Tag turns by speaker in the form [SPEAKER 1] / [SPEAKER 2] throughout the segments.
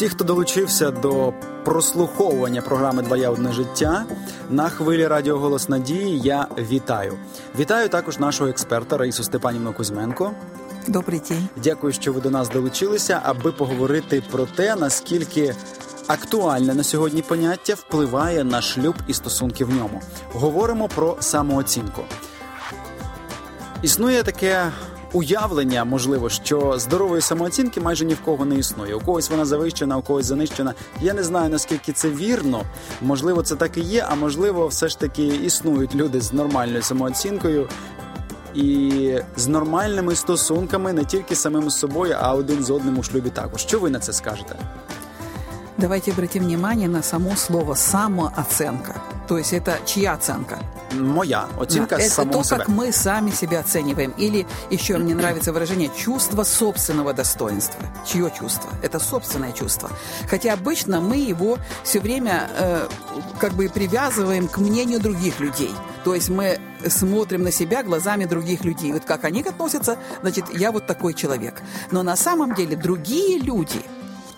[SPEAKER 1] Усіх, хто долучився до прослуховування програми Твоє одне життя на хвилі Радіо Голос Надії. Я вітаю. Вітаю також нашого експерта Раїсу Степанівну Кузьменко.
[SPEAKER 2] Добрий день.
[SPEAKER 1] Дякую, що ви до нас долучилися, аби поговорити про те, наскільки актуальне на сьогодні поняття впливає на шлюб і стосунки в ньому. Говоримо про самооцінку. Існує таке уявлення, можливо, що здорової самооцінки майже ні в кого не існує. У когось вона завищена, у когось занищена. Я не знаю наскільки це вірно. Можливо, це так і є, а можливо, все ж таки існують люди з нормальною самооцінкою. І з нормальними стосунками не тільки самим з собою, а один з одним у шлюбі також. Що ви на це скажете?
[SPEAKER 2] Давайте обратим внимание на само слово самооценка. То есть это чья оценка?
[SPEAKER 1] Моя оценка
[SPEAKER 2] это
[SPEAKER 1] самого
[SPEAKER 2] то,
[SPEAKER 1] себя.
[SPEAKER 2] как мы сами себя оцениваем. Или еще мне нравится выражение чувство собственного достоинства. Чье чувство? Это собственное чувство. Хотя обычно мы его все время э, как бы привязываем к мнению других людей. То есть мы смотрим на себя глазами других людей. Вот как они относятся, значит, я вот такой человек. Но на самом деле другие люди –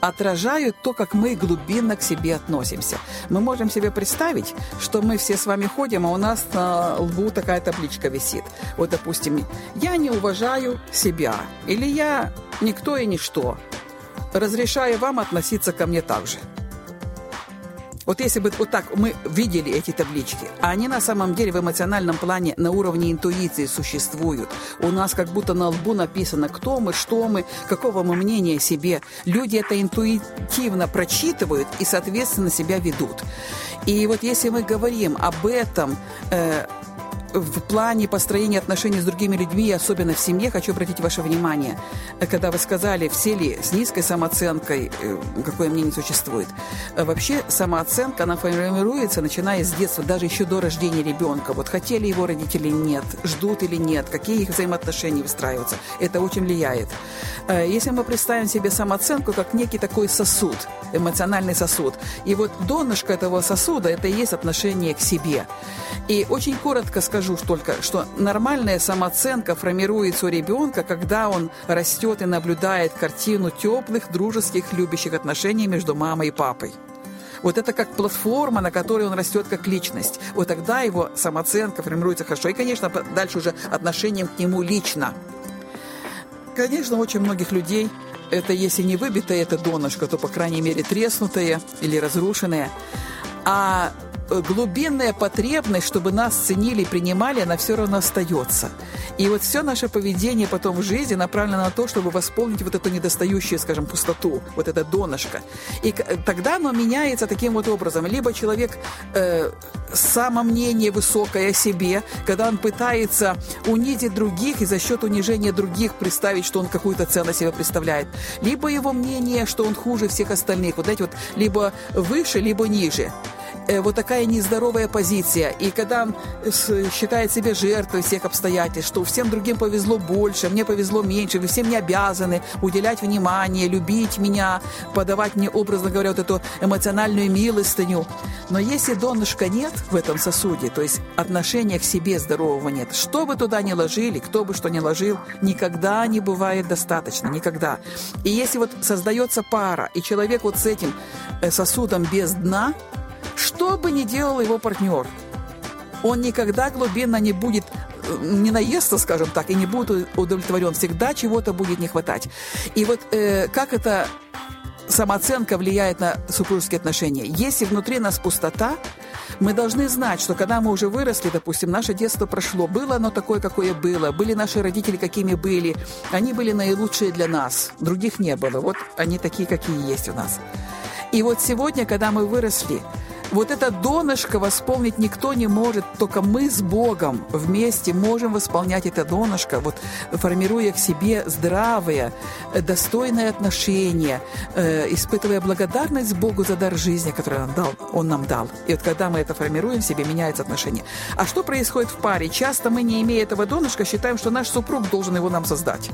[SPEAKER 2] отражают то, как мы глубинно к себе относимся. Мы можем себе представить, что мы все с вами ходим, а у нас на лбу такая табличка висит. Вот, допустим, я не уважаю себя, или я никто и ничто. Разрешаю вам относиться ко мне так же. Вот если бы вот так мы видели эти таблички, а они на самом деле в эмоциональном плане на уровне интуиции существуют. У нас как будто на лбу написано, кто мы, что мы, какого мы мнения себе. Люди это интуитивно прочитывают и, соответственно, себя ведут. И вот если мы говорим об этом, э, в плане построения отношений с другими людьми, особенно в семье, хочу обратить ваше внимание, когда вы сказали, все ли с низкой самооценкой, э, какое мнение существует. Э, вообще самооценка, она формируется, начиная с детства, даже еще до рождения ребенка. Вот хотели его родители, нет, ждут или нет, какие их взаимоотношения выстраиваются. Это очень влияет. Э, если мы представим себе самооценку как некий такой сосуд, эмоциональный сосуд, и вот донышко этого сосуда – это и есть отношение к себе. И очень коротко скажу, скажу только, что нормальная самооценка формируется у ребенка, когда он растет и наблюдает картину теплых, дружеских, любящих отношений между мамой и папой. Вот это как платформа, на которой он растет как личность. Вот тогда его самооценка формируется хорошо. И, конечно, дальше уже отношением к нему лично. Конечно, очень многих людей это, если не выбитое это донышко, то, по крайней мере, треснутое или разрушенное. А глубинная потребность, чтобы нас ценили и принимали, она все равно остается. И вот все наше поведение потом в жизни направлено на то, чтобы восполнить вот эту недостающую, скажем, пустоту, вот это донышко. И тогда оно меняется таким вот образом. Либо человек э, самомнение высокое о себе, когда он пытается унизить других и за счет унижения других представить, что он какую-то ценность себе представляет. Либо его мнение, что он хуже всех остальных. Вот эти вот либо выше, либо ниже. Э, вот такая нездоровая позиция. И когда он считает себя жертвой всех обстоятельств, что всем другим повезло больше, мне повезло меньше, вы всем не обязаны уделять внимание, любить меня, подавать мне, образно говоря, вот эту эмоциональную милостыню. Но если донышка нет в этом сосуде, то есть отношения к себе здорового нет, что бы туда ни ложили, кто бы что ни ложил, никогда не бывает достаточно, никогда. И если вот создается пара, и человек вот с этим э, сосудом без дна, что бы ни делал его партнер, он никогда глубинно не будет э, не наестся, скажем так, и не будет удовлетворен. Всегда чего-то будет не хватать. И вот э, как это самооценка влияет на супружеские отношения? Если внутри нас пустота, мы должны знать, что когда мы уже выросли, допустим, наше детство прошло, было оно такое, какое было, были наши родители, какими были, они были наилучшие для нас, других не было. Вот они такие, какие есть у нас. И вот сегодня, когда мы выросли, вот это донышко восполнить никто не может, только мы с Богом вместе можем восполнять это донышко, вот формируя к себе здравые, достойные отношения, э, испытывая благодарность Богу за дар жизни, который он, дал, он нам дал. И вот когда мы это формируем в себе, меняется отношение. А что происходит в паре? Часто мы, не имея этого донышка, считаем, что наш супруг должен его нам создать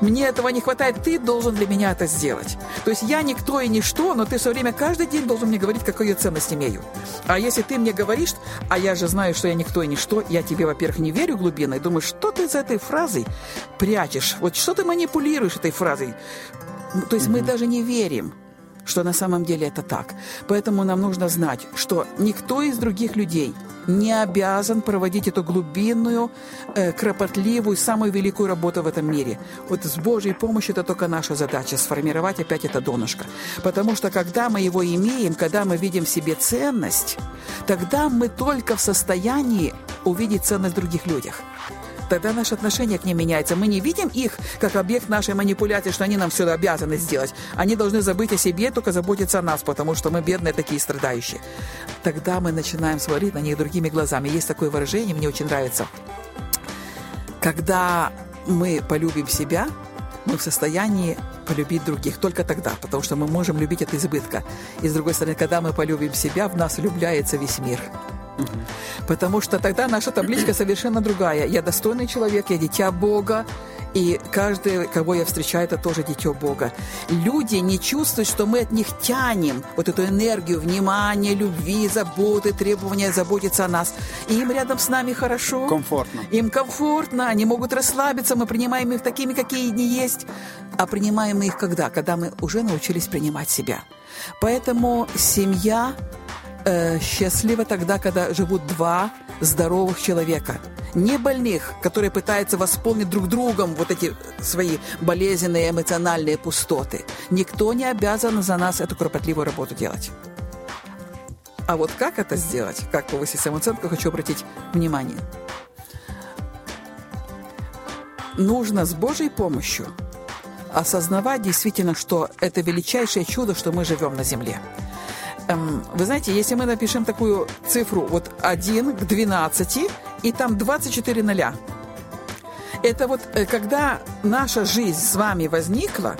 [SPEAKER 2] мне этого не хватает, ты должен для меня это сделать. То есть я никто и ничто, но ты все время, каждый день должен мне говорить, какую я ценность имею. А если ты мне говоришь, а я же знаю, что я никто и ничто, я тебе, во-первых, не верю глубинно, и думаю, что ты за этой фразой прячешь? Вот что ты манипулируешь этой фразой? То есть mm-hmm. мы даже не верим что на самом деле это так. Поэтому нам нужно знать, что никто из других людей не обязан проводить эту глубинную, э, кропотливую, самую великую работу в этом мире. Вот с Божьей помощью это только наша задача – сформировать опять это донышко. Потому что когда мы его имеем, когда мы видим в себе ценность, тогда мы только в состоянии увидеть ценность в других людях – тогда наше отношение к ним меняется. Мы не видим их как объект нашей манипуляции, что они нам все обязаны сделать. Они должны забыть о себе, только заботиться о нас, потому что мы бедные такие страдающие. Тогда мы начинаем смотреть на них другими глазами. Есть такое выражение, мне очень нравится. Когда мы полюбим себя, мы в состоянии полюбить других только тогда, потому что мы можем любить от избытка. И с другой стороны, когда мы полюбим себя, в нас влюбляется весь мир. Потому что тогда наша табличка совершенно другая. Я достойный человек, я дитя Бога, и каждый, кого я встречаю, это тоже дитё Бога. Люди не чувствуют, что мы от них тянем вот эту энергию внимания, любви, заботы, требования заботиться о нас. И им рядом с нами хорошо.
[SPEAKER 1] Комфортно.
[SPEAKER 2] Им комфортно, они могут расслабиться, мы принимаем их такими, какие они есть. А принимаем мы их когда? Когда мы уже научились принимать себя. Поэтому семья э, счастливо тогда, когда живут два здоровых человека. Не больных, которые пытаются восполнить друг другом вот эти свои болезненные эмоциональные пустоты. Никто не обязан за нас эту кропотливую работу делать. А вот как это сделать, как повысить самооценку, хочу обратить внимание. Нужно с Божьей помощью осознавать действительно, что это величайшее чудо, что мы живем на земле. Эм, вы знаете, если мы напишем такую цифру, вот 1 к 12, и там 24 ноля, это вот э, когда наша жизнь с вами возникла,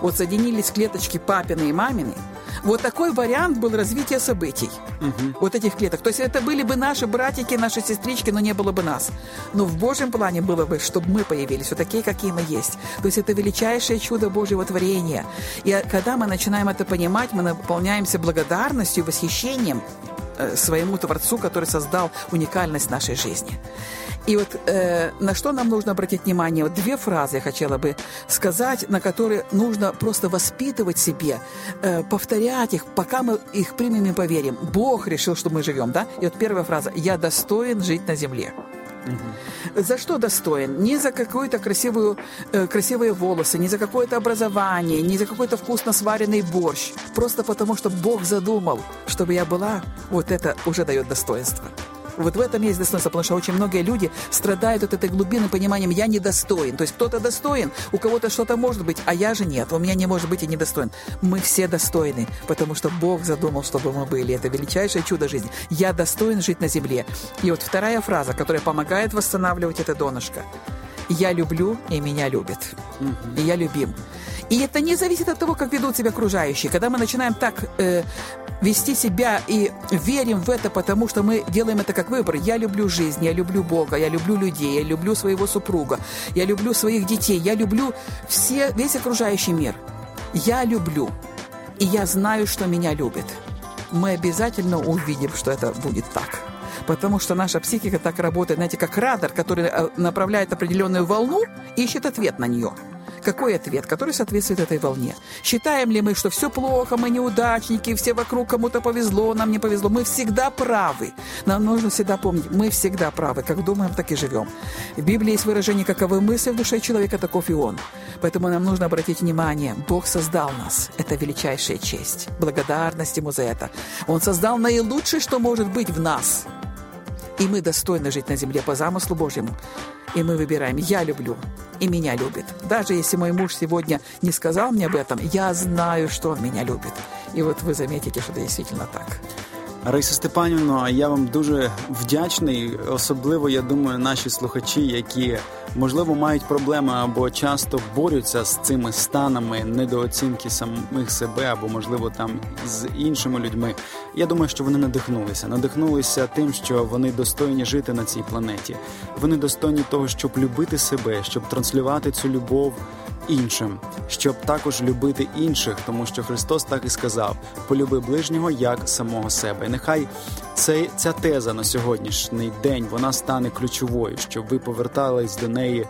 [SPEAKER 2] вот соединились клеточки папины и мамины – вот такой вариант был развития событий. Угу. Вот этих клеток. То есть это были бы наши братики, наши сестрички, но не было бы нас. Но в Божьем плане было бы, чтобы мы появились, вот такие, какие мы есть. То есть это величайшее чудо Божьего творения. И когда мы начинаем это понимать, мы наполняемся благодарностью и восхищением э, своему Творцу, который создал уникальность нашей жизни. И вот э, на что нам нужно обратить внимание? Вот две фразы я хотела бы сказать, на которые нужно просто воспитывать себе, э, повторять их, пока мы их примем и поверим. Бог решил, что мы живем, да? И вот первая фраза «Я достоин жить на земле». Угу. За что достоин? Не за какую-то красивую, э, красивые волосы, не за какое-то образование, не за какой-то вкусно сваренный борщ. Просто потому, что Бог задумал, чтобы я была, вот это уже дает достоинство. Вот в этом есть достоинство, потому что очень многие люди страдают от этой глубины пониманием «я недостоин». То есть кто-то достоин, у кого-то что-то может быть, а я же нет, у меня не может быть и недостоин. Мы все достойны, потому что Бог задумал, чтобы мы были. Это величайшее чудо жизни. «Я достоин жить на земле». И вот вторая фраза, которая помогает восстанавливать это донышко. «Я люблю, и меня любят». И я любим. И это не зависит от того, как ведут себя окружающие. Когда мы начинаем так э, вести себя и верим в это, потому что мы делаем это как выбор. Я люблю жизнь, я люблю Бога, я люблю людей, я люблю своего супруга, я люблю своих детей, я люблю все, весь окружающий мир. Я люблю, и я знаю, что меня любит. Мы обязательно увидим, что это будет так потому что наша психика так работает, знаете, как радар, который э, направляет определенную волну ищет ответ на нее. Какой ответ, который соответствует этой волне? Считаем ли мы, что все плохо, мы неудачники, все вокруг кому-то повезло, нам не повезло? Мы всегда правы. Нам нужно всегда помнить, мы всегда правы. Как думаем, так и живем. В Библии есть выражение «каковы мысли в душе человека, таков и он». Поэтому нам нужно обратить внимание, Бог создал нас. Это величайшая честь. Благодарность Ему за это. Он создал наилучшее, что может быть в нас. И мы достойны жить на земле по замыслу Божьему. И мы выбираем «я люблю» и «меня любит». Даже если мой муж сегодня не сказал мне об этом, я знаю, что он меня любит. И вот вы заметите, что это действительно так.
[SPEAKER 1] Раїса Степанівно, я вам дуже вдячний. Особливо, я думаю, наші слухачі, які можливо мають проблеми або часто борються з цими станами недооцінки самих себе, або можливо там з іншими людьми. Я думаю, що вони надихнулися. Надихнулися тим, що вони достойні жити на цій планеті. Вони достойні того, щоб любити себе, щоб транслювати цю любов іншим, щоб також любити інших, тому що Христос так і сказав: полюби ближнього як самого себе. І нехай цей, ця теза на сьогоднішній день вона стане ключовою, щоб ви повертались до неї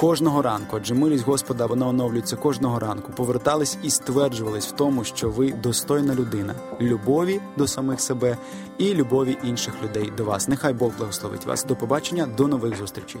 [SPEAKER 1] кожного ранку, адже милість Господа вона оновлюється кожного ранку. Повертались і стверджувались в тому, що ви достойна людина, любові до самих себе і любові інших людей до вас. Нехай Бог благословить вас. До побачення, до нових зустрічей.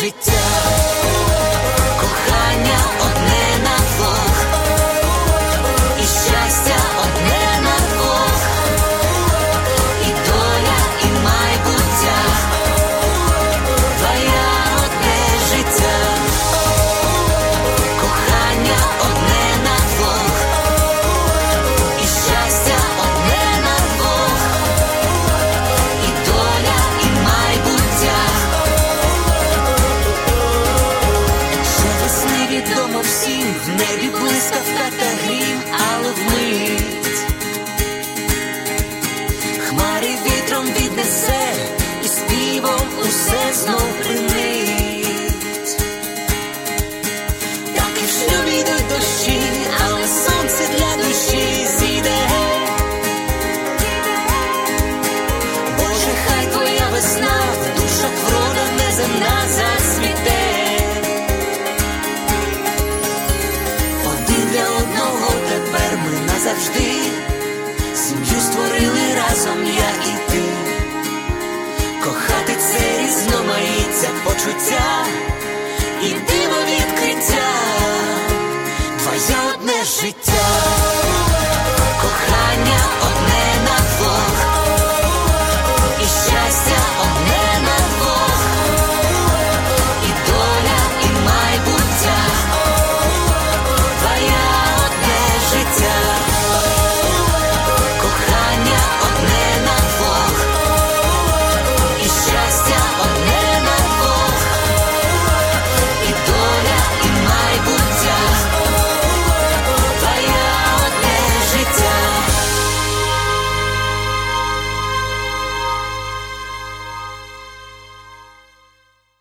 [SPEAKER 3] життя, кохання There's no place.